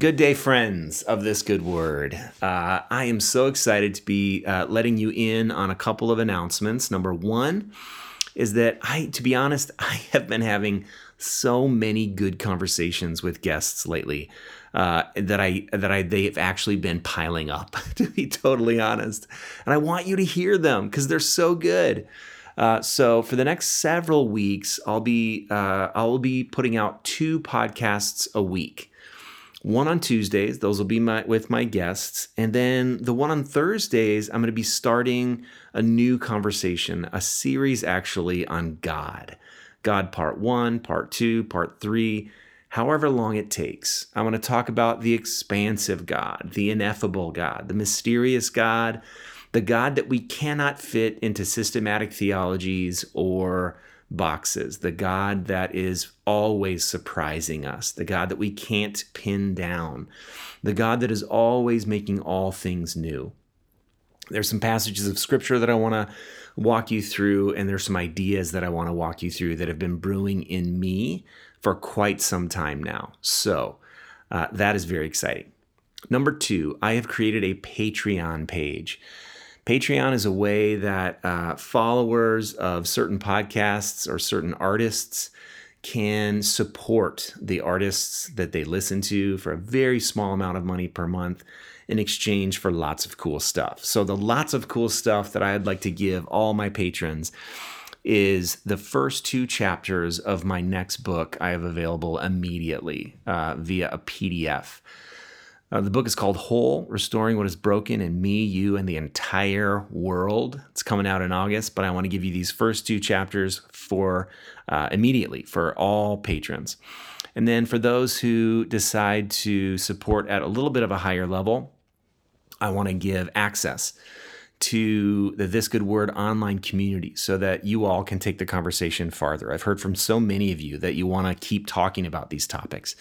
Good day, friends of this good word. Uh, I am so excited to be uh, letting you in on a couple of announcements. Number one is that I, to be honest, I have been having so many good conversations with guests lately uh, that I that I they've actually been piling up. To be totally honest, and I want you to hear them because they're so good. Uh, so for the next several weeks, I'll be uh, I'll be putting out two podcasts a week one on Tuesdays. Those will be my with my guests, and then the one on Thursdays. I'm going to be starting a new conversation, a series actually on God, God Part One, Part Two, Part Three. However long it takes, I want to talk about the expansive God, the ineffable God, the mysterious God, the God that we cannot fit into systematic theologies or boxes, the God that is always surprising us, the God that we can't pin down, the God that is always making all things new. There's some passages of scripture that I want to walk you through, and there's some ideas that I want to walk you through that have been brewing in me for quite some time now. So uh, that is very exciting. Number two, I have created a Patreon page. Patreon is a way that uh, followers of certain podcasts or certain artists can support the artists that they listen to for a very small amount of money per month in exchange for lots of cool stuff. So, the lots of cool stuff that I'd like to give all my patrons is the first two chapters of my next book I have available immediately uh, via a PDF. Uh, the book is called Whole Restoring What Is Broken in Me, You, and the Entire World. It's coming out in August, but I want to give you these first two chapters for uh, immediately for all patrons. And then for those who decide to support at a little bit of a higher level, I want to give access to the This Good Word online community so that you all can take the conversation farther. I've heard from so many of you that you want to keep talking about these topics.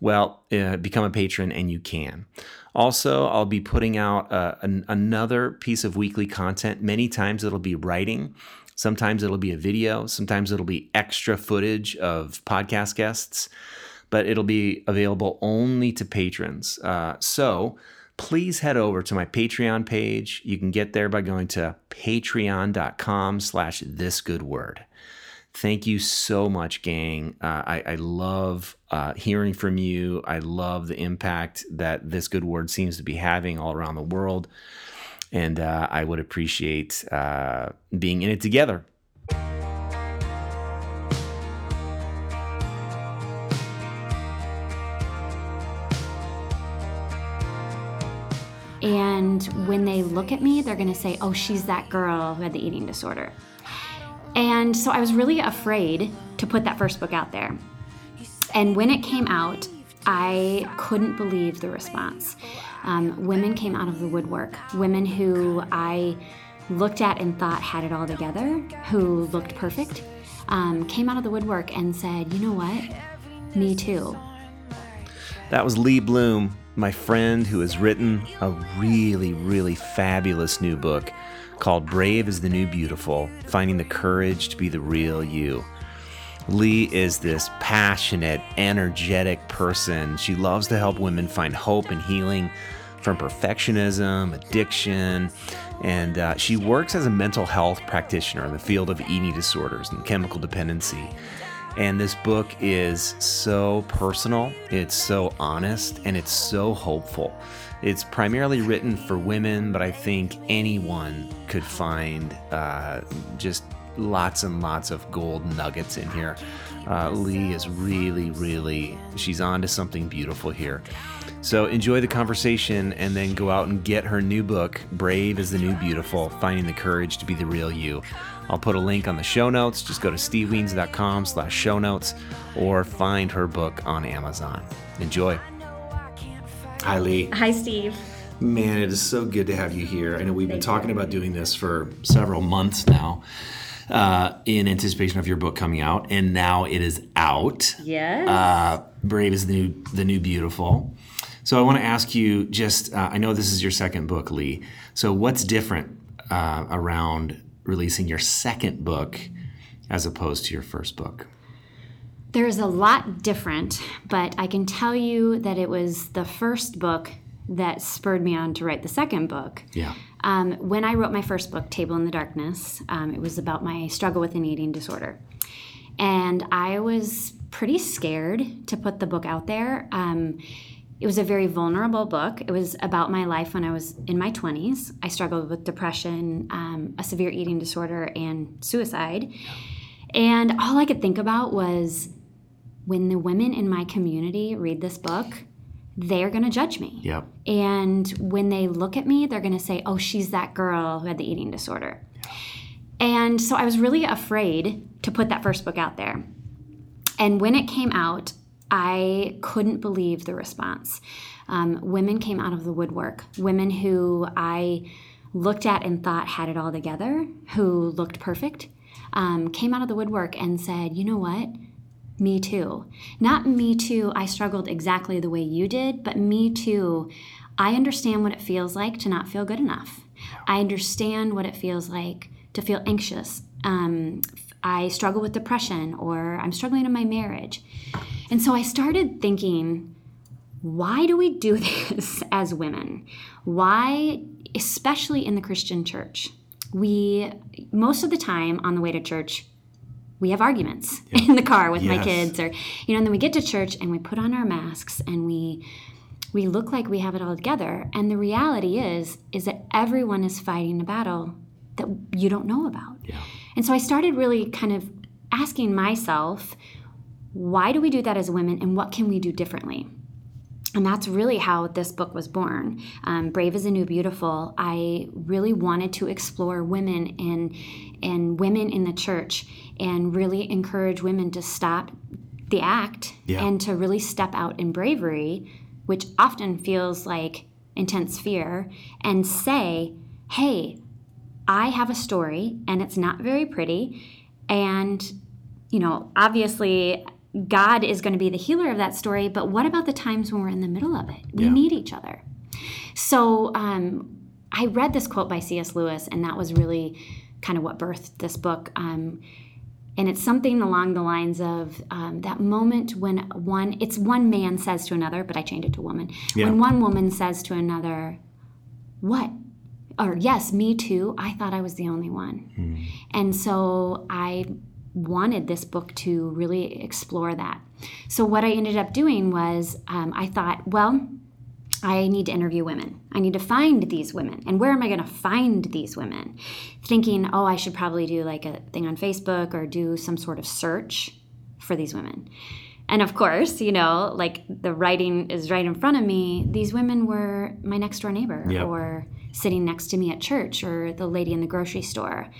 Well, uh, become a patron and you can. Also, I'll be putting out uh, an, another piece of weekly content. Many times it'll be writing, sometimes it'll be a video, sometimes it'll be extra footage of podcast guests, but it'll be available only to patrons. Uh, so, please head over to my Patreon page. You can get there by going to patreon.com slash this good word. Thank you so much, gang. Uh, I, I, love uh, hearing from you. I love the impact that this good word seems to be having all around the world. And uh, I would appreciate uh, being in it together. And when they look at me, they're going to say, oh, she's that girl who had the eating disorder. And so I was really afraid to put that first book out there. And when it came out, I couldn't believe the response. Um, women came out of the woodwork, women who I looked at and thought had it all together, who looked perfect, um, came out of the woodwork and said, you know what? Me too. That was Lee Blum, my friend who has written a really, really fabulous new book called Brave is the New Beautiful Finding the Courage to Be the Real You. Lee is this passionate, energetic person. She loves to help women find hope and healing from perfectionism, addiction, and uh, she works as a mental health practitioner in the field of eating disorders and chemical dependency. And this book is so personal, it's so honest, and it's so hopeful. It's primarily written for women, but I think anyone could find uh, just lots and lots of gold nuggets in here. Uh, Lee is really, really, she's on to something beautiful here. So enjoy the conversation and then go out and get her new book, Brave is the New Beautiful Finding the Courage to Be the Real You. I'll put a link on the show notes. Just go to stevewiens.com slash show notes or find her book on Amazon. Enjoy. Hi, Lee. Hi, Steve. Man, it is so good to have you here. I know we've been talking about doing this for several months now. Uh, in anticipation of your book coming out, and now it is out. Yes. Uh, Brave is the new, the new beautiful. So I want to ask you. Just, uh, I know this is your second book, Lee. So what's different uh, around releasing your second book as opposed to your first book? There's a lot different, but I can tell you that it was the first book that spurred me on to write the second book. Yeah. Um, when I wrote my first book, Table in the Darkness, um, it was about my struggle with an eating disorder. And I was pretty scared to put the book out there. Um, it was a very vulnerable book. It was about my life when I was in my 20s. I struggled with depression, um, a severe eating disorder, and suicide. And all I could think about was when the women in my community read this book, they're going to judge me. Yep. And when they look at me, they're going to say, oh, she's that girl who had the eating disorder. And so I was really afraid to put that first book out there. And when it came out, I couldn't believe the response. Um, women came out of the woodwork, women who I looked at and thought had it all together, who looked perfect, um, came out of the woodwork and said, you know what? Me too. Not me too, I struggled exactly the way you did, but me too. I understand what it feels like to not feel good enough. I understand what it feels like to feel anxious. Um, I struggle with depression or I'm struggling in my marriage. And so I started thinking, why do we do this as women? Why, especially in the Christian church? We, most of the time on the way to church, we have arguments yeah. in the car with yes. my kids or you know and then we get to church and we put on our masks and we we look like we have it all together and the reality is is that everyone is fighting a battle that you don't know about yeah. and so i started really kind of asking myself why do we do that as women and what can we do differently and that's really how this book was born. Um, brave is a new beautiful. I really wanted to explore women and and women in the church and really encourage women to stop the act yeah. and to really step out in bravery which often feels like intense fear and say hey i have a story and it's not very pretty. And you know obviously God is going to be the healer of that story, but what about the times when we're in the middle of it? We yeah. need each other. So um, I read this quote by C.S. Lewis, and that was really kind of what birthed this book. Um, and it's something along the lines of um, that moment when one, it's one man says to another, but I changed it to woman. Yeah. When one woman says to another, What? Or, yes, me too. I thought I was the only one. Mm. And so I wanted this book to really explore that. So, what I ended up doing was um, I thought, well, I need to interview women. I need to find these women. And where am I going to find these women? Thinking, oh, I should probably do like a thing on Facebook or do some sort of search for these women. And of course, you know, like the writing is right in front of me. These women were my next door neighbor yep. or sitting next to me at church or the lady in the grocery store.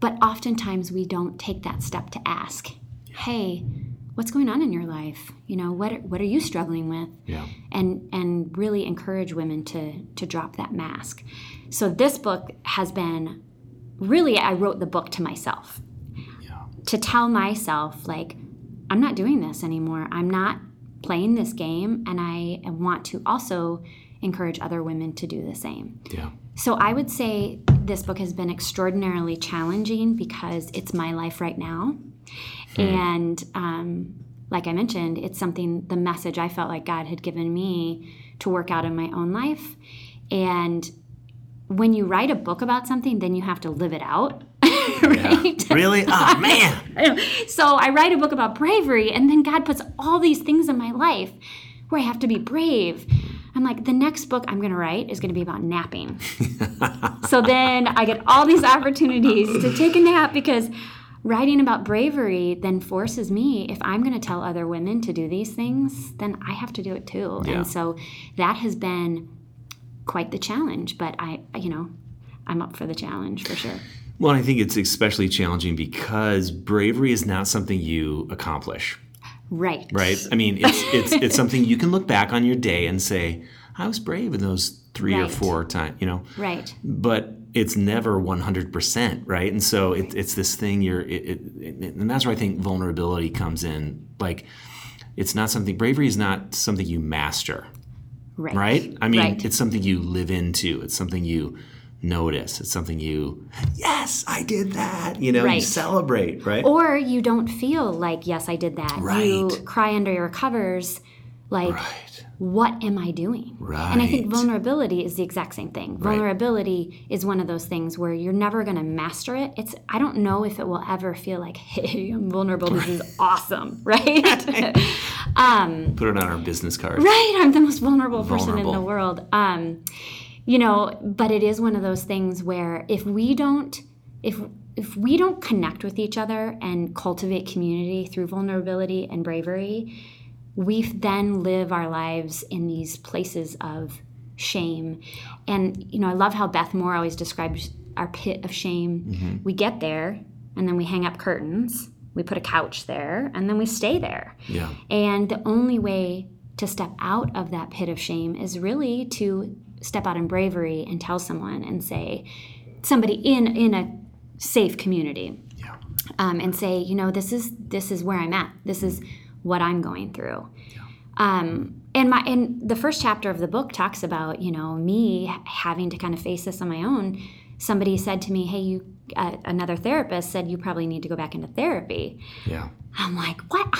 But oftentimes we don't take that step to ask, hey, what's going on in your life? You know, what what are you struggling with? Yeah. And and really encourage women to to drop that mask. So this book has been really I wrote the book to myself. Yeah. To tell myself like I'm not doing this anymore. I'm not playing this game and I want to also encourage other women to do the same. Yeah. So I would say this book has been extraordinarily challenging because it's my life right now. Hmm. And um, like I mentioned, it's something, the message I felt like God had given me to work out in my own life. And when you write a book about something, then you have to live it out. right? Yeah. Really? Oh, man. so I write a book about bravery, and then God puts all these things in my life where I have to be brave I'm like, the next book I'm going to write is going to be about napping. so then I get all these opportunities to take a nap because writing about bravery then forces me, if I'm going to tell other women to do these things, then I have to do it too. Yeah. And so that has been quite the challenge, but I, you know, I'm up for the challenge for sure. Well, I think it's especially challenging because bravery is not something you accomplish. Right. Right. I mean, it's it's it's something you can look back on your day and say, I was brave in those three right. or four times, you know. Right. But it's never 100%, right? And so it, it's this thing you're it, it, and that's where I think vulnerability comes in. Like it's not something bravery is not something you master. Right. Right? I mean, right. it's something you live into. It's something you notice. It's something you, yes, I did that. You know, you celebrate, right? Or you don't feel like, yes, I did that. You Right. cry under your covers, like, right. what am I doing? Right. And I think vulnerability is the exact same thing. Vulnerability is one of those things where you're never going to master it. It's I don't know if it will ever feel like, hey, I'm vulnerable. This is awesome, right? um, Put it on our business card. right. I'm the most vulnerable person in the world. Um, you know, but it is one of those things where if we don't, if if we don't connect with each other and cultivate community through vulnerability and bravery, we then live our lives in these places of shame. And you know, I love how Beth Moore always describes our pit of shame. Mm-hmm. We get there and then we hang up curtains. We put a couch there and then we stay there. Yeah. And the only way to step out of that pit of shame is really to step out in bravery and tell someone and say, somebody in in a safe community, Yeah. um, and say, you know, this is this is where I'm at. This is what I'm going through. Um, and my and the first chapter of the book talks about you know me having to kind of face this on my own. Somebody said to me, "Hey, you." Uh, another therapist said you probably need to go back into therapy. Yeah. I'm like, what?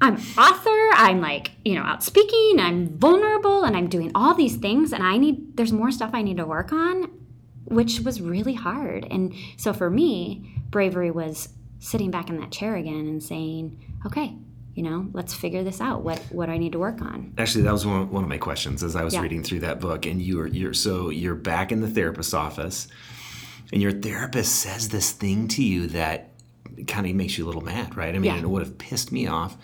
I'm author. I'm like, you know, out speaking. I'm vulnerable, and I'm doing all these things. And I need. There's more stuff I need to work on, which was really hard. And so for me, bravery was sitting back in that chair again and saying, okay, you know, let's figure this out. What what do I need to work on? Actually, that was one, one of my questions as I was Yeah. reading through that book. And you were you're so you're back in the therapist's office, and your therapist says this thing to you that kind of makes you a little mad, right? I mean, Yeah. it would have pissed me off.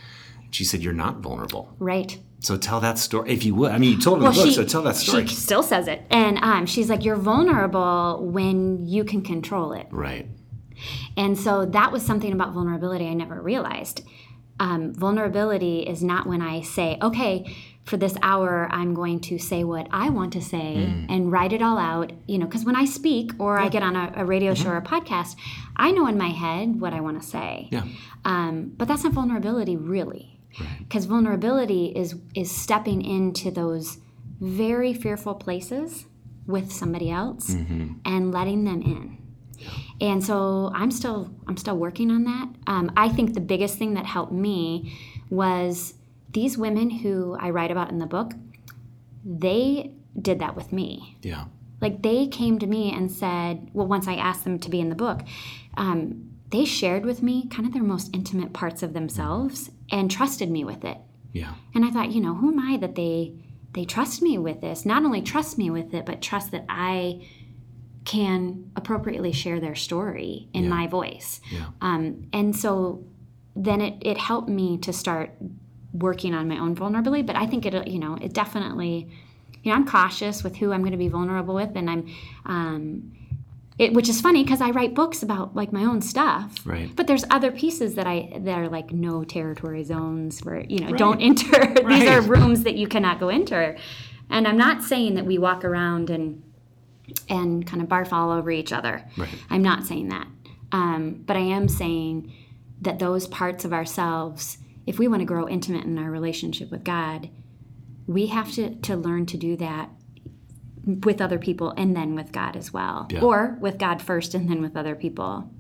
She said you're not vulnerable. Right. So tell that story if you would. I mean, you told it in the book, so tell that story. She still says it, and um, she's like, "You're vulnerable when you can control it." right. And so that was something about vulnerability I never realized. Um, vulnerability is not when I say, okay, for this hour, I'm going to say what I want to say and write it all out. You know, because when I speak or I get on a, a radio show or a podcast, I know in my head what I want to say. Yeah. Um, but that's not vulnerability, really, because vulnerability is is stepping into those very fearful places with somebody else and letting them in. And so I'm still I'm still working on that. Um, I think the biggest thing that helped me was these women who I write about in the book. They did that with me. Yeah. Like they came to me and said, well, once I asked them to be in the book, um, they shared with me kind of their most intimate parts of themselves and trusted me with it. Yeah. And I thought, you know, who am I that they they trust me with this? Not only trust me with it, but trust that I can appropriately share their story in Yeah. my voice. Yeah. Um, and so then it, it helped me to start working on my own vulnerability. But I think it, you know, it definitely, you know, I'm cautious with who I'm going to be vulnerable with, and I'm, um, it, which is funny because I write books about like my own stuff. Right. But there's other pieces that I that are like no territory zones where you know don't enter. These are rooms that you cannot go enter. And I'm not saying that we walk around and and kind of barf all over each other. Right. I'm not saying that. Um, but I am saying that those parts of ourselves, if we want to grow intimate in our relationship with God, we have to, to learn to do that with other people and then with God as well. Yeah. Or with God first and then with other people.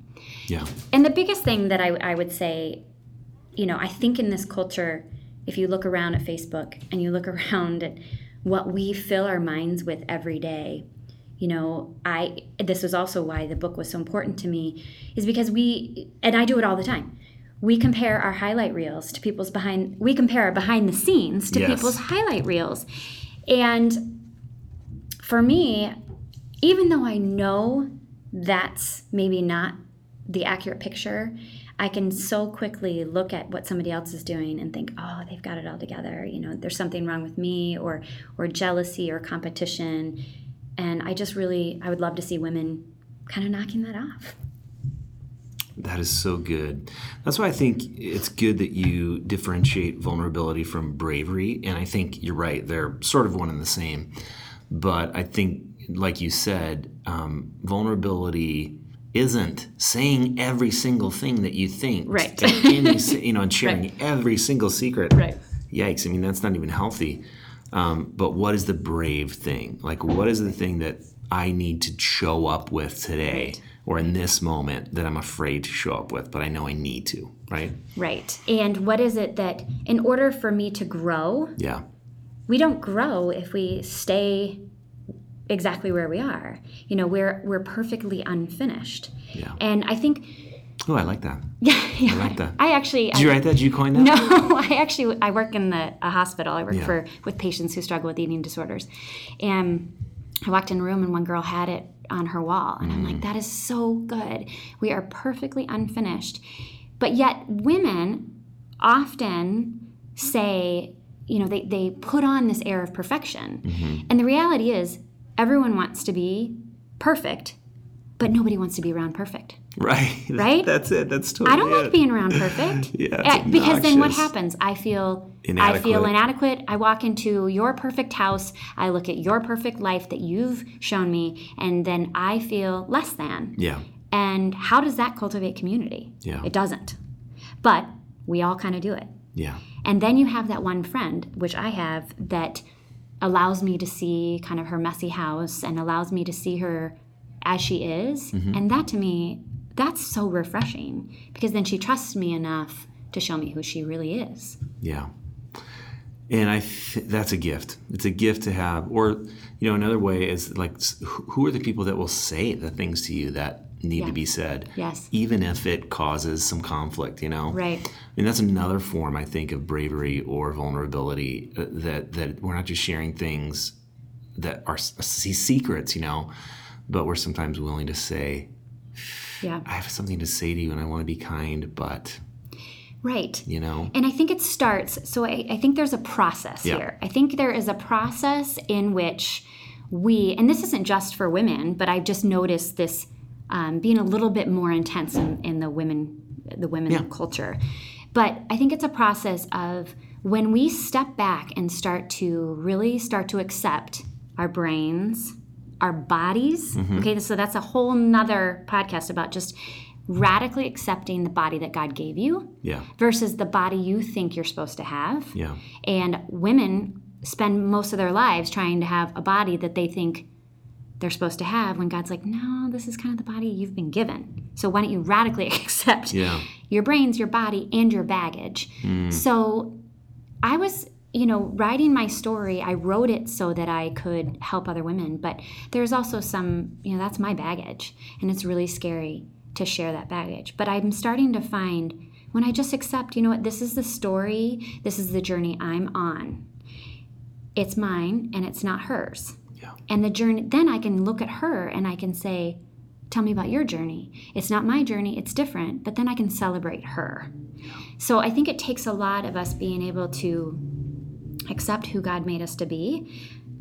Yeah. And the biggest thing that I, I would say, you know, I think in this culture, if you look around at Facebook and you look around at what we fill our minds with every day, you know, I this was also why the book was so important to me, is because we and I do it all the time. We compare our highlight reels to people's behind we compare our behind the scenes to Yes. people's highlight reels. And for me, even though I know that's maybe not the accurate picture, I can so quickly look at what somebody else is doing and think, "Oh, they've got it all together." You know, there's something wrong with me, or or jealousy, or competition, and I just really, I would love to see women kind of knocking that off. That is so good. That's why I think it's good that you differentiate vulnerability from bravery. And I think you're right, they're sort of one and the same. But I think, like you said, um, vulnerability isn't saying every single thing that you think. Right. to any you know, and sharing every single secret. Right. Yikes. I mean, that's not even healthy. Um, but what is the brave thing? Like, what is the thing that I need to show up with today or in this moment that I'm afraid to show up with, but I know I need to, right? Right. And what is it that, in order for me to grow, Yeah. We don't grow if we stay exactly where we are. You know, we're we're perfectly unfinished. Yeah. And I think, Oh, I like that. yeah, yeah I like that. I actually, Did you write that? Did you coin that? no, I actually I work in the a hospital. I work Yeah. for with patients who struggle with eating disorders, and I walked in a room and one girl had it on her wall, and I'm Mm. like, that is so good. We are perfectly unfinished, but yet women often say, you know, they they put on this air of perfection, Mm-hmm. and the reality is everyone wants to be perfect, but nobody wants to be around perfect. Right. Right? That's it. That's totally I don't it. like being around perfect. Yeah, Uh, because then what happens? I feel I feel inadequate. I walk into your perfect house. I look at your perfect life that you've shown me, and then I feel less than. Yeah. And how does that cultivate community? Yeah. It doesn't. But we all kind of do it. Yeah. And then you have that one friend, which I have, that allows me to see kind of her messy house and allows me to see her as she is. Mm-hmm. And that to me, that's so refreshing because then she trusts me enough to show me who she really is. Yeah. And I th- that's a gift. It's a gift to have. Or, you know, another way is like, who are the people that will say the things to you that need Yeah. to be said? Yes. Even if it causes some conflict, you know? Right. I mean, that's another form, I think, of bravery or vulnerability uh, that, that we're not just sharing things that are secrets, you know, but we're sometimes willing to say, Yeah. I have something to say to you and I want to be kind, but, Right. you know, And I think it starts, so I, I think there's a process Yeah. here. I think there is a process in which we, and this isn't just for women, but I've just noticed this um, being a little bit more intense in, in the women, the women Yeah. culture. But I think it's a process of when we step back and start to really start to accept our brains, our bodies. Mm-hmm. Okay, so that's a whole nother podcast about just radically accepting the body that God gave you yeah, versus the body you think you're supposed to have. yeah, And women spend most of their lives trying to have a body that they think they're supposed to have when God's like, no, this is kind of the body you've been given. So why don't you radically accept yeah, your brains, your body, and your baggage? Hmm. So I was, you know, writing my story, I wrote it so that I could help other women, but there's also some, you know, that's my baggage. And it's really scary to share that baggage. But I'm starting to find when I just accept, you know what, this is the story, this is the journey I'm on. It's mine and it's not hers. Yeah, And the journey, then I can look at her and I can say, Tell me about your journey. It's not my journey, it's different, but then I can celebrate her. So I think it takes a lot of us being able to accept who God made us to be,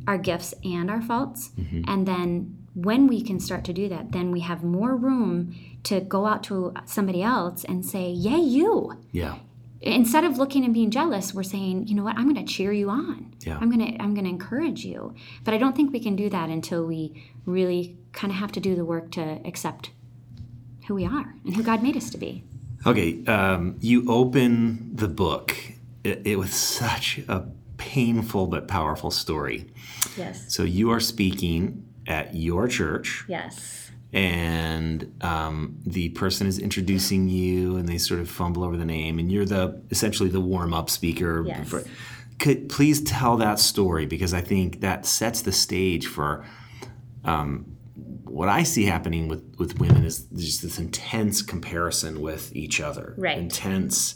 our gifts and our faults. Mm-hmm. And then when we can start to do that, then we have more room to go out to somebody else and say, Yay, you yeah, instead of looking and being jealous we're saying you know what? I'm going to cheer you on. Yeah. i'm going to i'm going to encourage you. But i don't think we can do that until we really kind of have to do the work to accept who we are and who god made us to be. Okay, um, you open the book. It, it with such a painful but powerful story. yes. So you are speaking at your church, yes and um, the person is introducing you, and they sort of fumble over the name, and you're the essentially the warm up speaker. Yes. For, could please tell that story because I think that sets the stage for um, what I see happening with with women is just this intense comparison with each other, Right. Intense.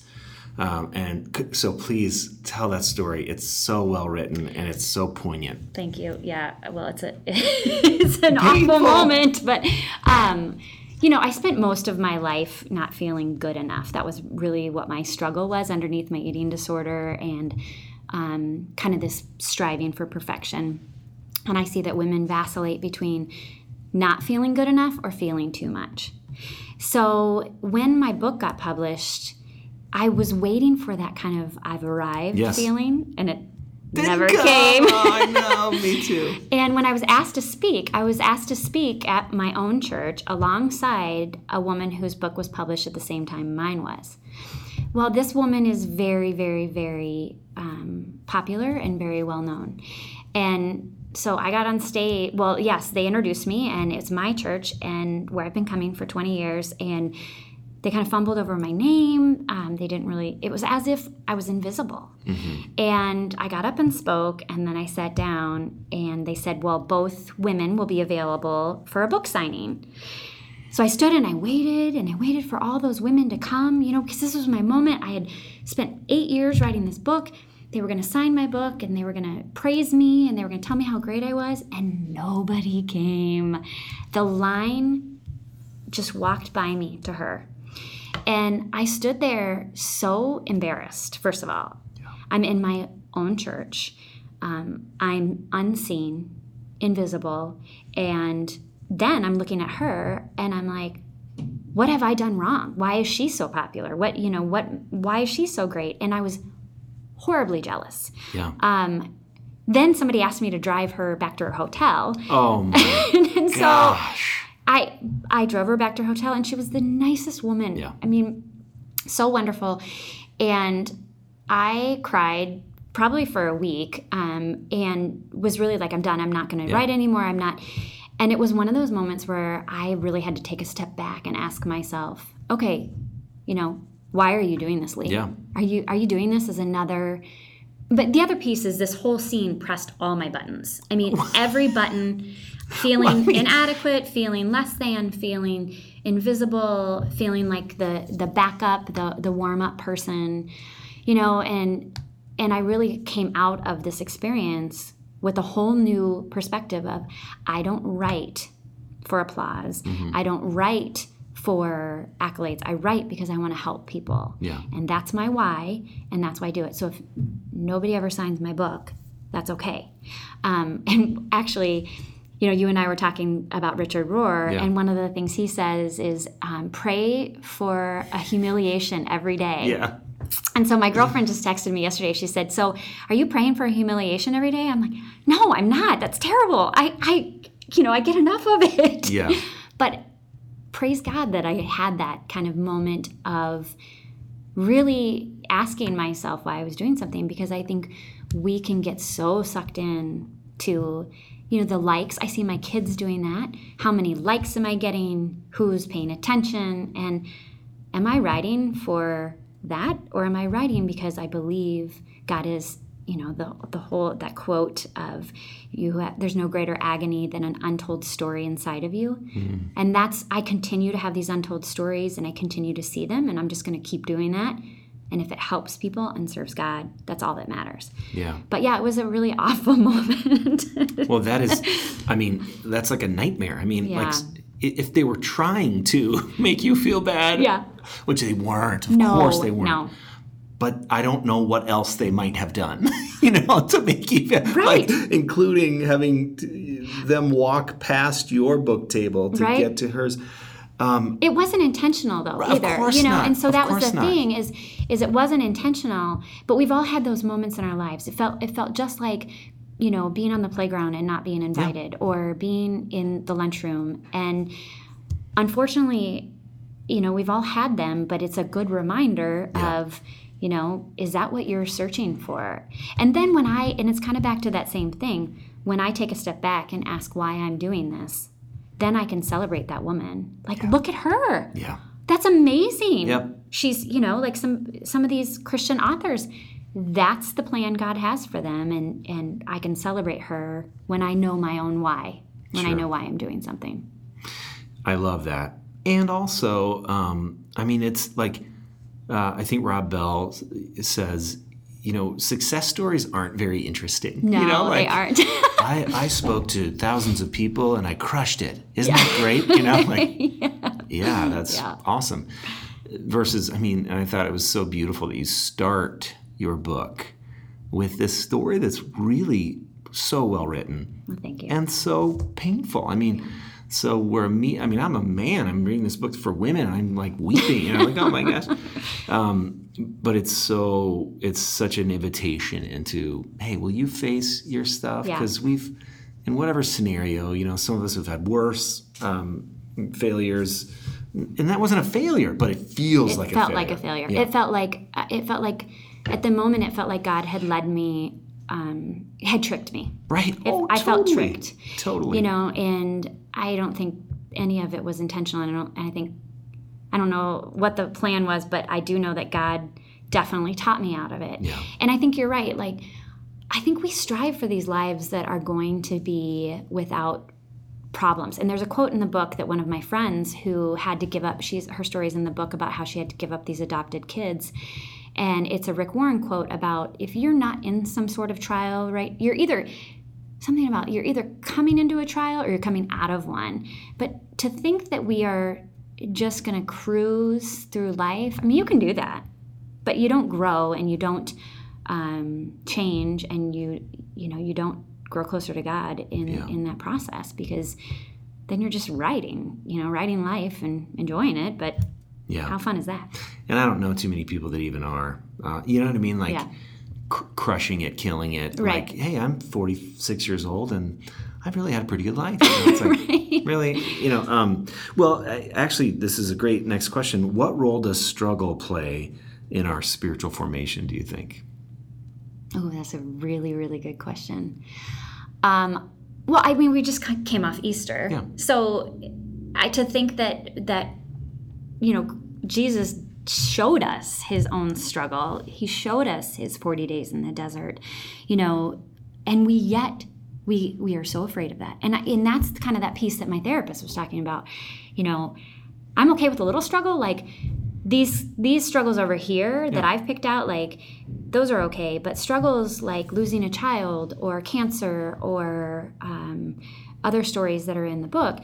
Um, and so please tell that story. It's so well written and it's so poignant. Thank you. Yeah. Well, it's a it's an Painful. awful moment, but um, you know, I spent most of my life not feeling good enough. That was really what my struggle was underneath my eating disorder and um, kind of this striving for perfection. And I see that women vacillate between not feeling good enough or feeling too much. So when my book got published, I was waiting for that kind of I've arrived Yes. feeling, and it Didn't never come. came. Oh, I know, me too. And when I was asked to speak, I was asked to speak at my own church alongside a woman whose book was published at the same time mine was. Well, this woman is very, very, very um, popular and very well known. And so I got on stage. Well, yes, they introduced me, and it's my church and where I've been coming for 20 years. And they kind of fumbled over my name. Um, they didn't really, it was as if I was invisible. And I got up and spoke, and then I sat down, and they said, Well, both women will be available for a book signing. So I stood and I waited and I waited for all those women to come, you know, because this was my moment. I had spent eight years writing this book. They were going to sign my book and they were going to praise me and they were going to tell me how great I was, and nobody came. The line just walked by me to her. And I stood there so embarrassed, first of all. I'm in my own church, um, I'm unseen, invisible, and then I'm looking at her and I'm like, what have I done wrong? Why is she so popular? What, you know, what, why is she so great? And I was horribly jealous. Yeah. Um, then somebody asked me to drive her back to her hotel. oh my and so gosh. I I drove her back to her hotel and she was the nicest woman. Yeah. I mean, so wonderful. And I cried probably for a week um, and was really like, I'm done. I'm not going to Yeah. write anymore. I'm not. And it was one of those moments where I really had to take a step back and ask myself, okay, you know, why are you doing this, Lee? Yeah. Are you are you doing this as another? But the other piece is this whole scene pressed all my buttons. I mean, every button, feeling inadequate, feeling less than, feeling invisible, feeling like the the backup, the the warm up person, you know, and and I really came out of this experience with a whole new perspective of I don't write for applause. I don't write for accolades. I write because I want to help people. Yeah. And that's my why, and that's why I do it. So if nobody ever signs my book, that's okay. Um, and actually, you know, you and I were talking about Richard Rohr, Yeah. and one of the things he says is um, pray for a humiliation every day. Yeah. And so my girlfriend just texted me yesterday. She said, "So, are you praying for humiliation every day?" I'm like, "No, I'm not. That's terrible. I, I, you know, I get enough of it." Yeah. But praise God that I had that kind of moment of really asking myself why I was doing something because I think we can get so sucked in to you know the likes. I see my kids doing that. How many likes am I getting? Who's paying attention? And am I writing for that or am I writing because I believe God is you know the the whole that quote of you ha- there's no greater agony than an untold story inside of you mm-hmm. and that's I continue to have these untold stories and I continue to see them and I'm just going to keep doing that and if it helps people and serves God that's all that matters Yeah. but yeah it was a really awful moment Well, that is, I mean, that's like a nightmare. I mean, Yeah. like, if they were trying to make you feel bad, Yeah. which they weren't. Of no course they weren't. no But I don't know what else they might have done, you know, to make you feel Right. like, including having them walk past your book table to Right. get to hers. Um, it wasn't intentional though Of either. course you know, not. and so Of that was the not. thing is is it wasn't intentional, but we've all had those moments in our lives. It felt it felt just like you know, being on the playground and not being invited or being in the lunchroom and unfortunately, you know, we've all had them, but it's a good reminder of you know, is that what you're searching for? And then when I, and it's kind of back to that same thing, when I take a step back and ask why I'm doing this, then I can celebrate that woman. Like, look at her. Yeah. That's amazing. Yep. She's, you know, like some some of these Christian authors, that's the plan God has for them and and I can celebrate her when I know my own why. When I know why I'm doing something. I love that. And also, um, I mean, it's like, uh, I think Rob Bell says, you know, success stories aren't very interesting. No, you know, they aren't. I, I spoke to thousands of people and I crushed it. Isn't that great? You know, like, yeah, that's Yeah. awesome. Versus, I mean, and I thought it was so beautiful that you start your book with this story that's really so well written Well, thank you. and so painful. I mean, so where me, I mean, I'm a man. I'm reading this book for women. I'm like weeping. You know, like oh my gosh. Um, but it's so it's such an invitation into hey, will you face your stuff? Yeah. Because we've in whatever scenario, you know, some of us have had worse um, failures, and that wasn't a failure, but it feels it like felt a failure. like a failure. Yeah. It felt like it felt like at the moment it felt like God had led me um, had tricked me. Right. If oh, I felt tricked. Totally. You know, and I don't think any of it was intentional. And I, don't, and I think I don't know what the plan was, but I do know that God definitely taught me out of it. Yeah. And I think you're right. Like, I think we strive for these lives that are going to be without problems. And there's a quote in the book that one of my friends who had to give up, she's her stories in the book about how she had to give up these adopted kids. And it's a Rick Warren quote about if you're not in some sort of trial, right? You're either something about you're either coming into a trial or you're coming out of one. But to think that we are just going to cruise through life, I mean, you can do that, but you don't grow and you don't um, change and you, you know, you don't grow closer to God in, Yeah. in that process because then you're just riding, you know, riding life and enjoying it. But yeah. how fun is that? And I don't know too many people that even are. Uh, you know what I mean? Like Yeah. cr- crushing it, killing it. Right. Like, hey, I'm 46 years old and I've really had a pretty good life. You know, it's like, Really, you know. Um, well, I- actually, this is a great next question. What role does struggle play in our spiritual formation? Do you think? Oh, that's a really, really good question. Um, well, I mean, we just came off Easter, Yeah. so I to think that that you know Jesus showed us his own struggle. He showed us his forty days in the desert, you know, and we yet we we are so afraid of that, and I, and that's kind of that piece that my therapist was talking about. You know, I'm okay with a little struggle, like these these struggles over here that Yeah. I've picked out, like those are okay. But struggles like losing a child or cancer or um, other stories that are in the book,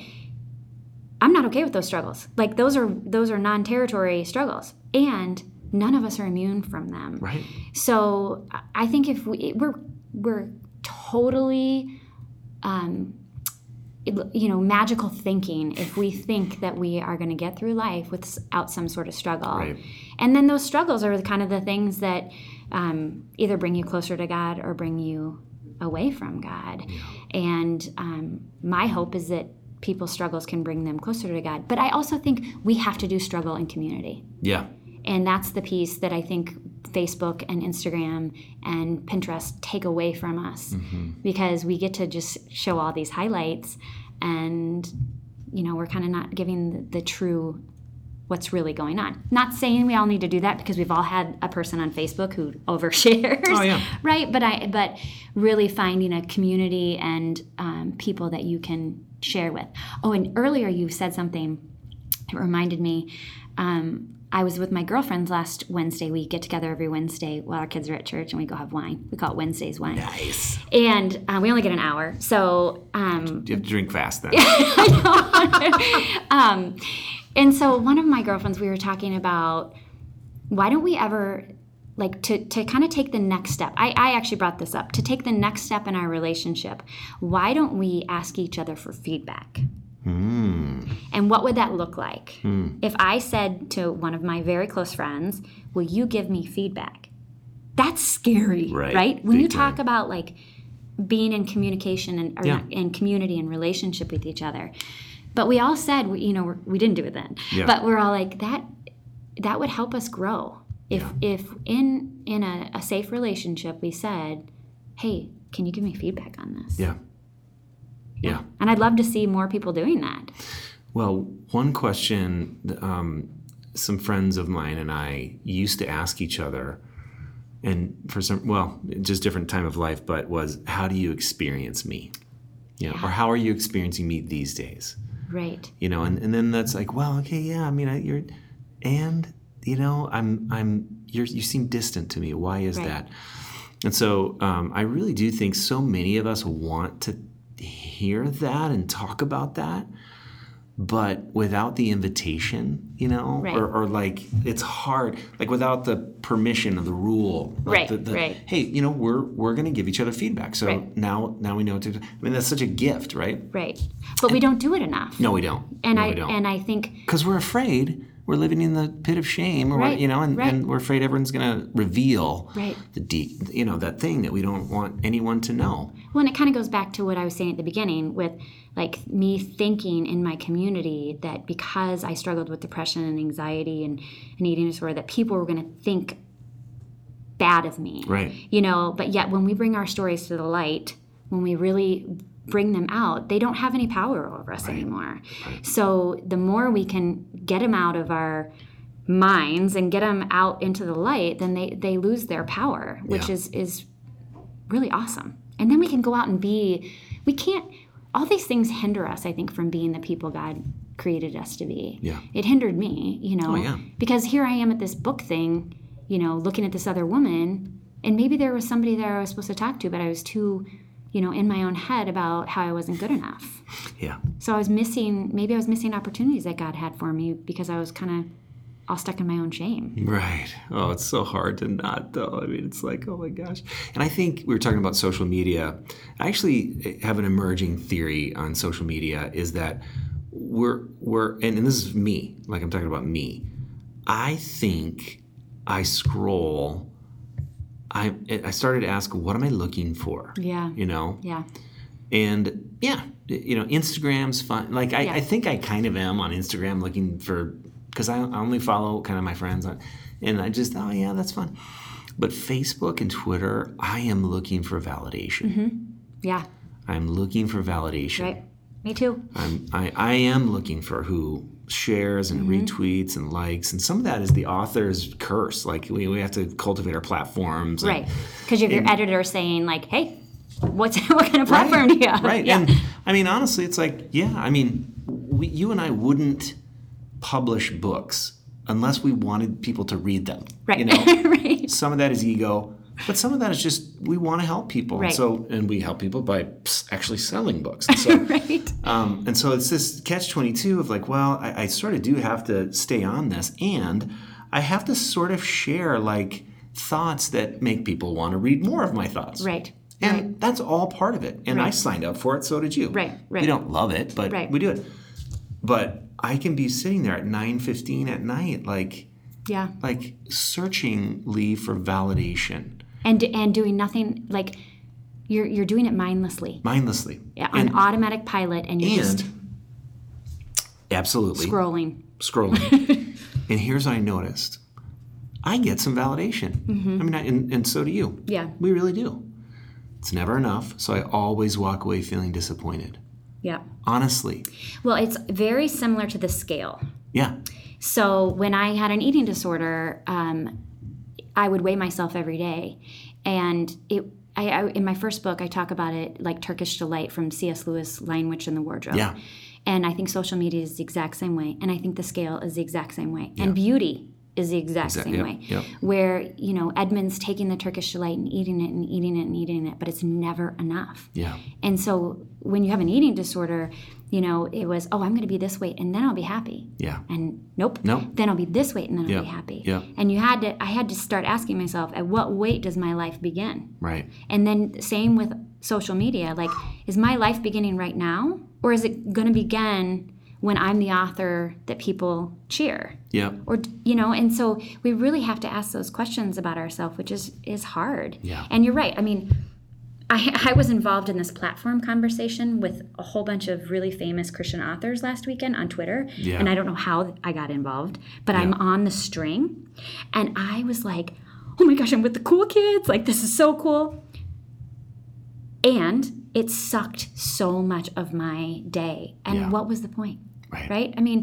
I'm not okay with those struggles. Like those are those are non-territory struggles, and none of us are immune from them. Right. So I- think if we we're we're totally um, you know magical thinking if we think that we are going to get through life without some sort of struggle Right. and then those struggles are kind of the things that um, either bring you closer to god or bring you away from god and um, my hope is that people's struggles can bring them closer to god. But i also think we have to do struggle in community. Yeah. and that's the piece that I think Facebook and Instagram and Pinterest take away from us. Because we get to just show all these highlights and you know we're kind of not giving the, the true what's really going on. Not saying we all need to do that because we've all had a person on facebook who overshares. Oh, yeah. right? But i but really finding a community and um, people that you can share with oh and earlier you said something it reminded me um, I was with my girlfriends last Wednesday. We get together every Wednesday while our kids are at church and we go have wine. We call it Wednesday's wine. Nice. And uh, we only get an hour. So, um, You have to drink fast then. um, and so one of my girlfriends, we were talking about why don't we ever like to, to kind of take the next step I, I actually brought this up to take the next step in our relationship why don't we ask each other for feedback Mm. And what would that look like? Hmm. If I said to one of my very close friends, Will you give me feedback? That's scary, Right. right? When Big you talk time. about like being in communication and or Yeah. not- in community and relationship with each other. But we all said, we- you know, we're, we didn't do it then. Yeah. But we're all like that. That would help us grow if Yeah. if in in a, a safe relationship we said, "Hey, can you give me feedback on this?" Yeah. Yeah. And I'd love to see more people doing that. Well, one question um, some friends of mine and I used to ask each other, and for some, well, just different time of life, but was how do you experience me? You know, or how are you experiencing me these days? Right. You know, and, and then that's like, well, okay, yeah, I mean, I, you're, and you know, I'm, I'm, you're, you seem distant to me. Why is Right. that? And so um, I really do think so many of us want to hear that and talk about that, but without the invitation, you know, Right. or, or like it's hard, like without the permission of the rule, like Right, the, the, right. Hey, you know, we're we're going to give each other feedback. So Right. now now we know what to. do. I mean, that's such a gift, right? Right. But we don't do it enough. No, we don't. And no, I we don't and I think because we're afraid we're living in the pit of shame or Right, you know and, right. and we're afraid everyone's going to reveal Right. the deep you know that thing that we don't want anyone to know well, and it kind of goes back to what I was saying at the beginning with like me thinking in my community that because I struggled with depression and anxiety and an eating disorder, that people were going to think bad of me. Right. You know, but yet when we bring our stories to the light, when we really bring them out, they don't have any power over us anymore. So the more we can get them out of our minds and get them out into the light, then they, they lose their power, which Yeah. is is really awesome. And then we can go out and be we can't all these things hinder us, I think, from being the people God created us to be. Yeah. It hindered me, you know. Oh, yeah. Because here I am at this book thing, you know, looking at this other woman, and maybe there was somebody there I was supposed to talk to, but I was too, you know, in my own head about how I wasn't good enough. Yeah. So I was missing, maybe I was missing opportunities that God had for me because I was kind of all stuck in my own shame. Right. Oh, it's so hard to not, though. I mean, it's like, oh my gosh. And I think we were talking about social media. I actually have an emerging theory on social media is that we're, we're and, and this is me, like I'm talking about me. I think I scroll. I, I started to ask, what am I looking for? Yeah. You know? Yeah. And yeah, you know, Instagram's fun. Like I, Yeah. I think I kind of am on Instagram looking for because I, I only follow kind of my friends on, and I just oh yeah, that's fun. But Facebook and Twitter, I am looking for validation. Mm-hmm. Yeah. I'm looking for validation. Right. Me too. I'm, I, I am looking for who shares and mm-hmm. retweets and likes, and some of that is the author's curse. Like we, we have to cultivate our platforms. and- Right. Because you have your editor saying, like, hey, what's what kind of platform do you have? Right. Yeah. And I mean, honestly, it's like, yeah, I mean, we, you and I wouldn't publish books unless we wanted people to read them. right. You know, right. some of that is ego, but some of that is just we want to help people. Right. And so, and we help people by actually selling books. And so, Right. um, and so it's this catch 22 of like, well, I, I sort of do have to stay on this and I have to sort of share like thoughts that make people want to read more of my thoughts. Right. And right. that's all part of it. And I signed up for it, so did you. Right, right. We don't love it, but Right. we do it. But I can be sitting there at 9:15 at night like Yeah. like searchingly for validation And and doing nothing like you're you're doing it mindlessly. mindlessly. Yeah, on and, automatic pilot and you're just and absolutely scrolling. scrolling. and here's what I noticed. I get some validation. I mean, I, and, and so do you. Mm-hmm. Yeah. We really do. It's never enough, so I always walk away feeling disappointed. Yeah. Honestly. Well, it's very similar to the scale. Yeah. So when I had an eating disorder, um, I would weigh myself every day, and it. I, I, in my first book, I talk about it like Turkish delight from C.S. Lewis, Lion Witch in the Wardrobe. Yeah. And I think social media is the exact same way, and I think the scale is the exact same way, and beauty is the exact Exact- same yep, way. yep. Where you know Edmund's taking the Turkish delight and eating it and eating it and eating it, but it's never enough. Yeah. And so when you have an eating disorder, you know, it was, oh, I'm going to be this weight and then I'll be happy. Yeah. And nope. Nope. Then I'll be this weight and then I'll be happy. Yeah. And you had to, I had to start asking myself, at what weight does my life begin? Right. And then same with social media. Like, is my life beginning right now? Or is it going to begin when I'm the author that people cheer? Yeah. Or, you know, and so we really have to ask those questions about ourselves, which is, is hard. Yeah. And you're right. I mean, I, I was involved in this platform conversation with a whole bunch of really famous Christian authors last weekend on Twitter. Yeah. And I don't know how I got involved, but I'm on the string. And I was like, oh my gosh, I'm with the cool kids. Like, this is so cool. And it sucked so much of my day. And Yeah. what was the point? Right. Right? I mean,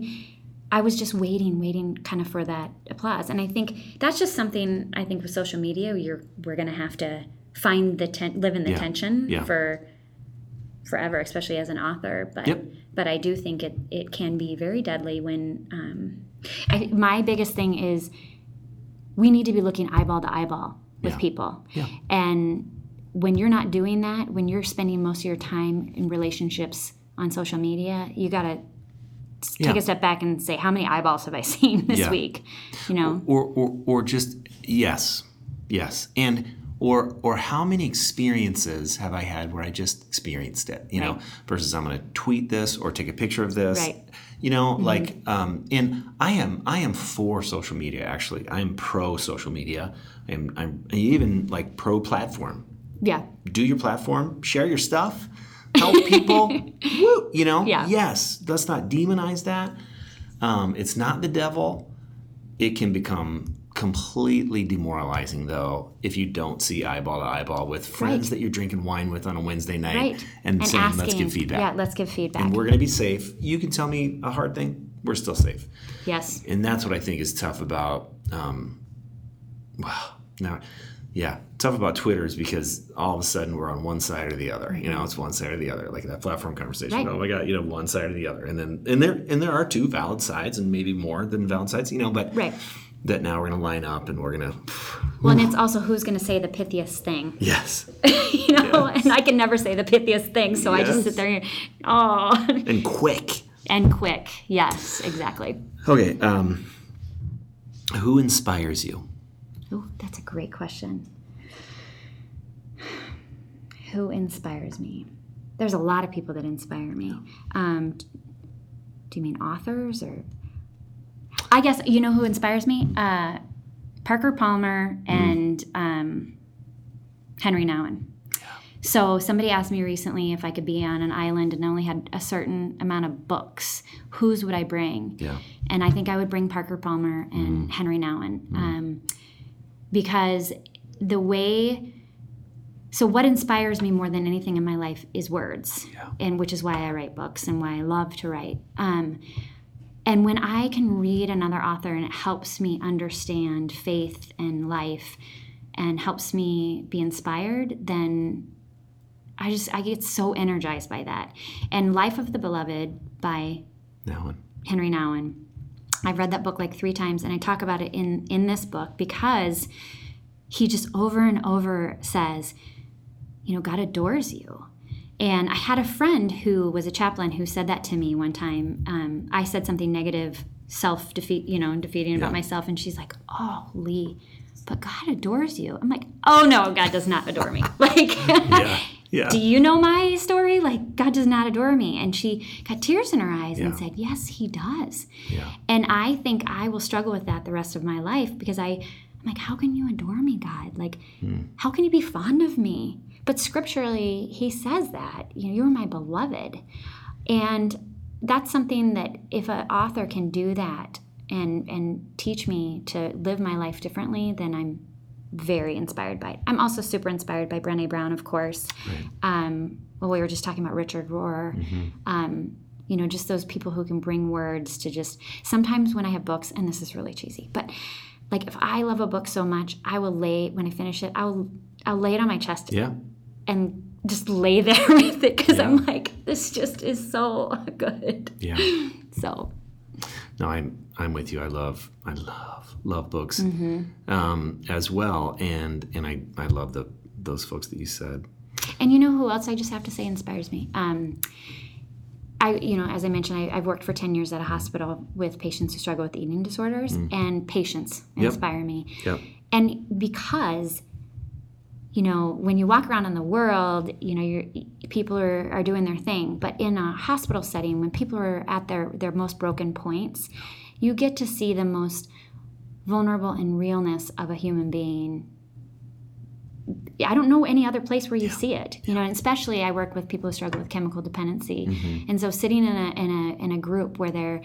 I was just waiting, waiting kind of for that applause. And I think that's just something I think with social media, you're we're gonna have to find the ten, live in the Yeah. tension Yeah. for forever, especially as an author. But Yep. but I do think it it can be very deadly when um, I, my biggest thing is we need to be looking eyeball to eyeball with Yeah. people. And when you're not doing that, when you're spending most of your time in relationships on social media, you got to take Yeah. a step back and say, how many eyeballs have I seen this Yeah. week? You know? or or or just yes yes and or or how many experiences have i had where i just experienced it you know versus i'm going to tweet this or take a picture of this Right. you know like um and i am i am for social media actually i'm pro social media i'm i'm even like pro platform Yeah. do your platform, share your stuff, help people. Woo, you know, Yeah. yes, let's not demonize that. Um, it's not the devil. It can become completely demoralizing though if you don't see eyeball to eyeball with friends Right. that you're drinking wine with on a Wednesday night Right. and, saying let's give feedback. Yeah, let's give feedback. and we're going to be safe. You can tell me a hard thing, we're still safe. yes. And that's what I think is tough about um wow. Now yeah, tough about Twitter is because all of a sudden we're on one side or the other. You know, it's one side or the other, like that platform conversation. Right. Oh my god, you know, one side or the other, and then and there and there are two valid sides, and maybe more than valid sides. You know, but Right. that now we're gonna line up and we're gonna Well, and it's also who's going to say the pithiest thing, yes you know? And I can never say the pithiest thing, so I just sit there and, oh, and quick. and quick. Yes, exactly. Okay, um, who inspires you? Oh, that's a great question. Who inspires me? There's a lot of people that inspire me. Um, do you mean authors or? I guess you know who inspires me. Uh, Parker Palmer and um, Henry Nouwen. So somebody asked me recently if I could be on an island and only had a certain amount of books. Whose would I bring? Yeah, and I think I would bring Parker Palmer and Henry Nouwen um, because the way. So what inspires me more than anything in my life is words, Yeah. and which is why I write books and why I love to write. Um, and when I can read another author and it helps me understand faith and life, and helps me be inspired, then I just I get so energized by that. And Life of the Beloved by one. Henry Nouwen. I've read that book like three times, and I talk about it in in this book because he just over and over says, you know, God adores you. And I had a friend who was a chaplain who said that to me one time. Um, I said something negative, self defeat, you know, and defeating about Yeah. myself, and she's like, "Oh, Lee, but God adores you." I'm like, "Oh no, God does not adore me." Like, Yeah, yeah. do you know my story? Like, God does not adore me. And she got tears in her eyes and said, Yes, He does. yeah, And I think I will struggle with that the rest of my life because I, I'm like, How can you adore me, God? Like, hmm. how can you be fond of me? But scripturally, He says that, you know, you're my beloved. And that's something that if an author can do that and, and teach me to live my life differently, then I'm very inspired by it. I'm also super inspired by Brené Brown, of course. Um, well, we were just talking about Richard Rohr. Um, you know, just those people who can bring words to just. Sometimes when I have books, and this is really cheesy, but like if I love a book so much, I will lay when I finish it. I'll I'll lay it on my chest yeah. and just lay there with it because Yeah. I'm like, this just is so good. Yeah. So No, I'm I'm with you. I love I love love books Mm-hmm. um, as well, and and I I love the those folks that you said. And you know who else I just have to say inspires me? Um, I, you know, as I mentioned, I, I've worked for 10 years at a hospital with patients who struggle with eating disorders, and patients Yep. inspire me. Yep. And because, you know, when you walk around in the world, you know, you're, people are, are doing their thing. But in a hospital setting, when people are at their, their most broken points, you get to see the most vulnerable and realness of a human being I don't know any other place where you see it. You know, and especially I work with people who struggle with chemical dependency, Mm-hmm. and so sitting in a in a in a group where they're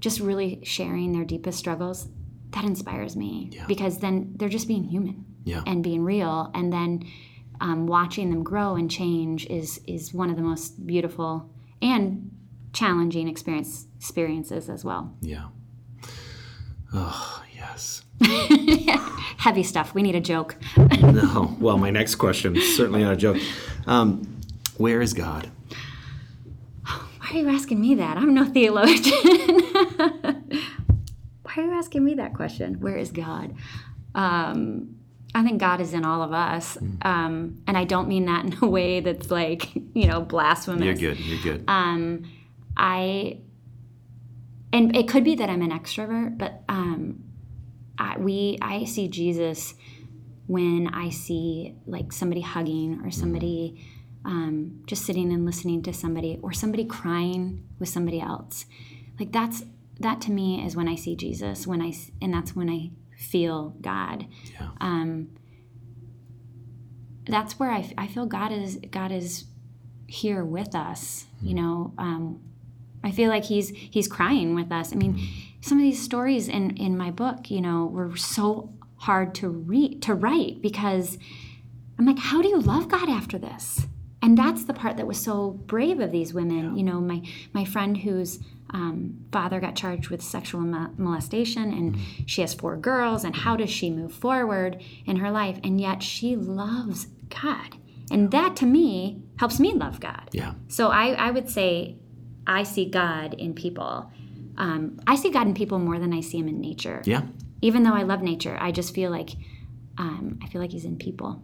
just really sharing their deepest struggles, that inspires me because then they're just being human Yeah. and being real, and then um, watching them grow and change is is one of the most beautiful and challenging experience experiences as well. Yeah. Oh yes. Heavy stuff. We need a joke. No. Well, my next question certainly not a joke. Um, where is God? Why are you asking me that? I'm no theologian. Why are you asking me that question? Where is God? Um, I think God is in all of us. Um, and I don't mean that in a way that's like, you know, blasphemous. You're good. You're good. Um, I, and it could be that I'm an extrovert, but um, I, we, I see Jesus when I see like somebody hugging or somebody um, just sitting and listening to somebody or somebody crying with somebody else. Like that's that to me is when I see Jesus. When I and that's when I feel God. Yeah. Um, that's where I, f- I feel God is God is here with us. You know, um, I feel like he's he's crying with us. I mean, some of these stories in in my book, you know, were so hard to read to write because I'm like, how do you love God after this? And that's the part that was so brave of these women. You know, my my friend whose um, father got charged with sexual molestation, and she has four girls. And how does she move forward in her life? And yet she loves God, and that to me helps me love God. Yeah. So I, I would say I see God in people. Um, I see God in people more than I see Him in nature. Yeah. Even though I love nature, I just feel like um, I feel like He's in people.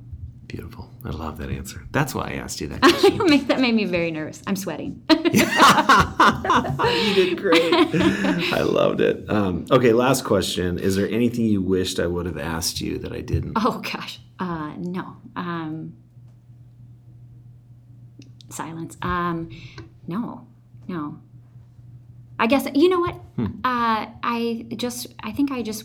Beautiful. I love that answer. That's why I asked you that question. that made me very nervous. I'm sweating. you did great. I loved it. Um, okay, last question. Is there anything you wished I would have asked you that I didn't? oh gosh, uh, no. Um, silence. Um, no, no. I guess you know what? Uh, I just I think I just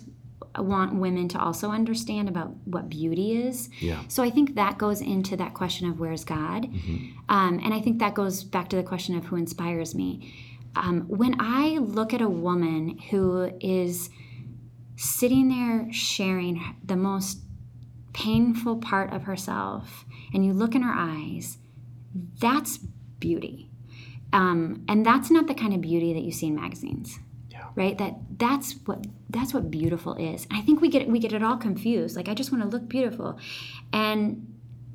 want women to also understand about what beauty is. Yeah. So I think that goes into that question of where's God, um, and I think that goes back to the question of who inspires me. Um, when I look at a woman who is sitting there sharing the most painful part of herself, and you look in her eyes, that's beauty. Um, and that's not the kind of beauty that you see in magazines. Right? That that's what that's what beautiful is. I think we get we get it all confused. Like i just want to look beautiful. And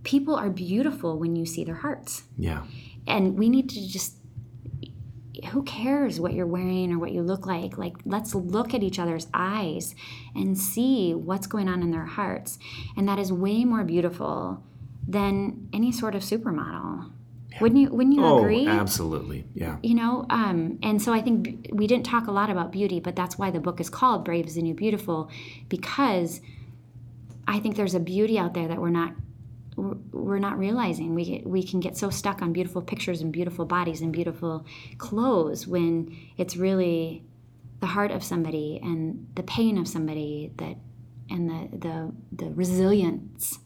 people are beautiful when you see their hearts. Yeah. and we need to just who cares what you're wearing or what you look like? Like let's look at each other's eyes and see what's going on in their hearts. And that is way more beautiful than any sort of supermodel wouldn't you wouldn't you Oh, agree absolutely. Yeah. you know um, and so i think we didn't talk a lot about beauty but that's why the book is called brave is the new beautiful because i think there's a beauty out there that we're not we're we're not realizing we get, we can get so stuck on beautiful pictures and beautiful bodies and beautiful clothes when it's really the heart of somebody and the pain of somebody that and the the, the resilience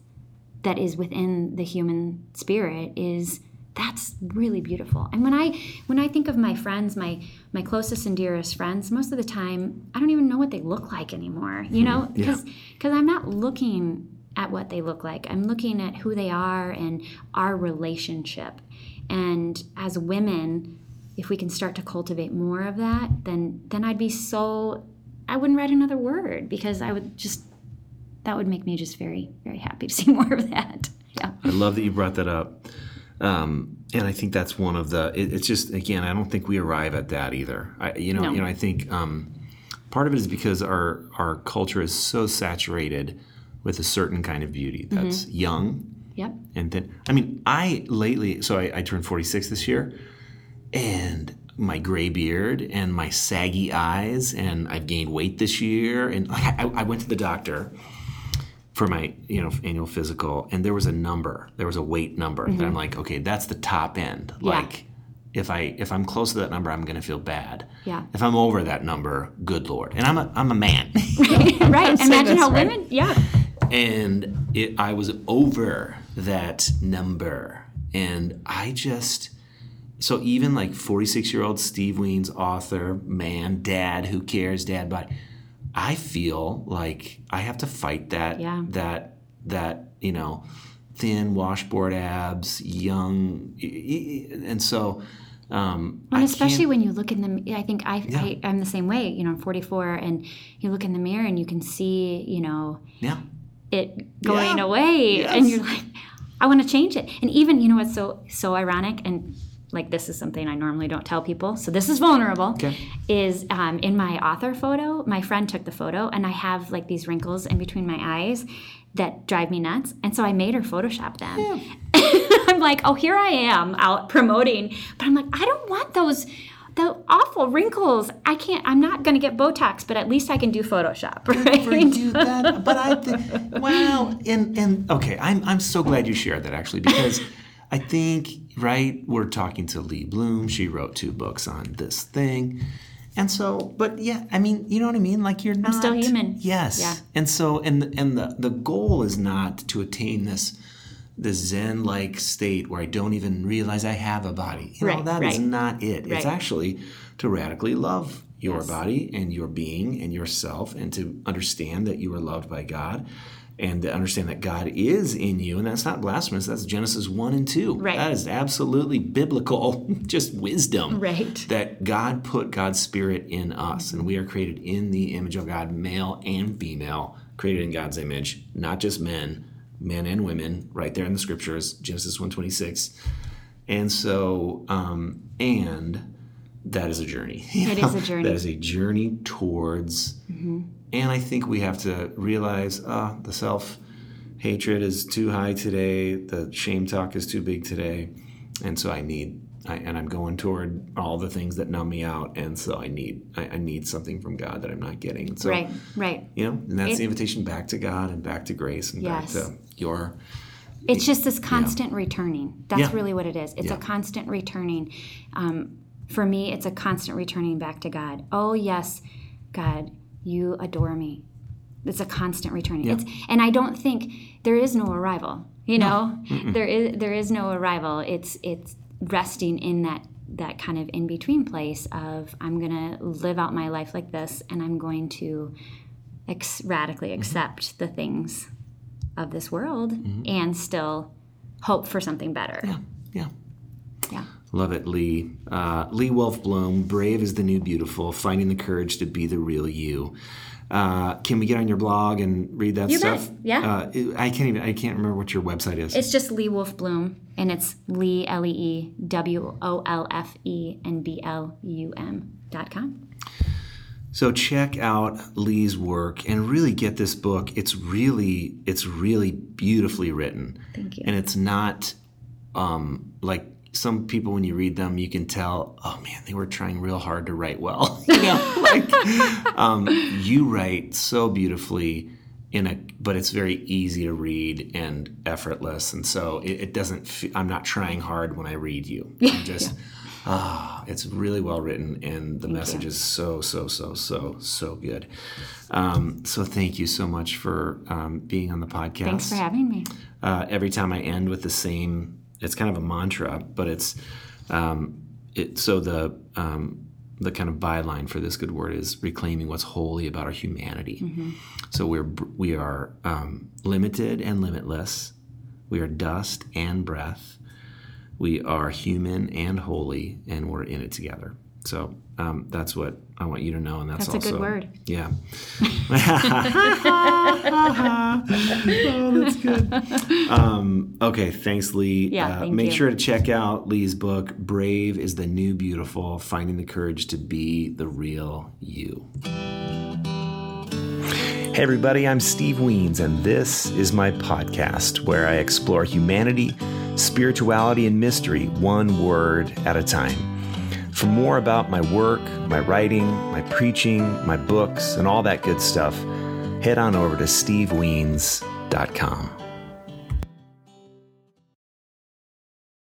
that is within the human spirit is that's really beautiful. And when i when i think of my friends my my closest and dearest friends most of the time i don't even know what they look like anymore you hmm, know? because because i'm not looking at what they look like. I'm looking at who they are and our relationship. And as women if we can start to cultivate more of that then then i'd be so i wouldn't write another word because i would just that would make me just very very happy to see more of that. Yeah. I love that you brought that up. Um, and I think that's one of the. It, it's just again, I don't think we arrive at that either. I, you know, No. you know, I think um, part of it is because our our culture is so saturated with a certain kind of beauty that's young, yep and then I mean, I lately. So I, I turned forty six this year, and my gray beard and my saggy eyes, and I've gained weight this year, and I, I went to the doctor for my you know annual physical and there was a number there was a weight number that i'm mm-hmm. like okay that's the top end. Yeah. like if i if i'm close to that number i'm going to feel bad. Yeah. if i'm over that number good lord. And i'm a i'm a man. Right say imagine how right. women yeah. And it i was over that number. And i just so even like 46 year old steve wiens author man dad who cares dad but i feel like i have to fight that Yeah. that that you know thin washboard abs young and so um and especially when you look in the i think I, I i'm the same way you know i'm 44 and you look in the mirror and you can see you know yeah it going Yeah. away and you're like i want to change it and even you know what's so so ironic and like this is something i normally don't tell people so this is vulnerable Okay. is um, in my author photo my friend took the photo and i have like these wrinkles in between my eyes that drive me nuts and so i made her photoshop them i'm like oh here i am out promoting but i'm like i don't want those the awful wrinkles i can't i'm not going to get botox but at least i can do photoshop right do that. But I think, wow, and and okay, I'm I'm so glad you shared that actually because I think right we're talking to Lee Blum. She wrote two books on this thing, and so, but yeah, I mean, you know what I mean. Like you're not still human. Yes. Yeah. And so, and and the the goal is not to attain this the Zen like state where I don't even realize I have a body. You know, Right, that is not it. It's actually to radically love your Yes. body and your being and yourself and to understand that you are loved by God and to understand that God is in you. And that's not blasphemous. That's Genesis 1 and 2. Right. That is absolutely biblical, just wisdom. Right. That God put God's spirit in us and we are created in the image of God, male and female, created in God's image, not just men, men and women, right there in the scriptures, Genesis 126. And so, um, and that is a journey. It is a journey. That is a journey towards, and I think we have to realize uh, the self hatred is too high today, the shame talk is too big today, and so I need, I, and I'm going toward all the things that numb me out, and so I need, I, I need something from God that I'm not getting. So, right, right. you know, and that's It- the invitation back to God and back to grace and Yes. back to your, It's just this constant returning. That's Yeah. really what it is. It's Yeah. a constant returning. Um, for me, it's a constant returning back to God. Oh, yes, God, you adore me. It's a constant returning. It's, and I don't think there is no arrival. You know, there is there is no arrival. It's it's resting in that that kind of in between place of I'm gonna live out my life like this, and I'm going to ex- radically mm-hmm. accept the things of this world mm-hmm. and still hope for something better. yeah, yeah. Yeah. Love it, Lee. Uh, Lee Wolfe Blum, Brave is the New Beautiful, Finding the Courage to Be the Real You. Uh, can we get on your blog and read that You stuff? bet, yeah. Uh, I can't even. I can't remember what your website is. It's just Lee Wolfe Blum, and it's Lee L E E W O L F E and B L U M dot com. So check out Lee's work and really get this book. It's really, it's really beautifully written. Thank you. And it's not um, like some people when you read them, you can tell, oh man, they were trying real hard to write well. you know, like um, you write so beautifully in a, but it's very easy to read and effortless, and so it, it doesn't. I'm not trying hard when I read you. I'm just. Ah, it's really well written, and the message you. is so, so, so, so, so good. Um, so, thank you so much for um, being on the podcast Thanks for having me. uh, every time I end with the same. It's kind of a mantra, but it's um, it. So the um, the kind of byline for this good word is reclaiming what's holy about our humanity. So we're we are um, limited and limitless. We are dust and breath. We are human and holy, and we're in it together. So um, that's what I want you to know, and that's, That's a also good word. Yeah. oh, that's good. Um, okay, thanks, Lee. Yeah, Uh, thank make you. sure to check out Lee's book, Brave is the New Beautiful Finding the Courage to Be the Real You. Hey, everybody, I'm Steve Wiens, and this is my podcast where I explore humanity, spirituality, and mystery one word at a time. For more about my work, my writing, my preaching, my books, and all that good stuff, head on over to stevewiens.com.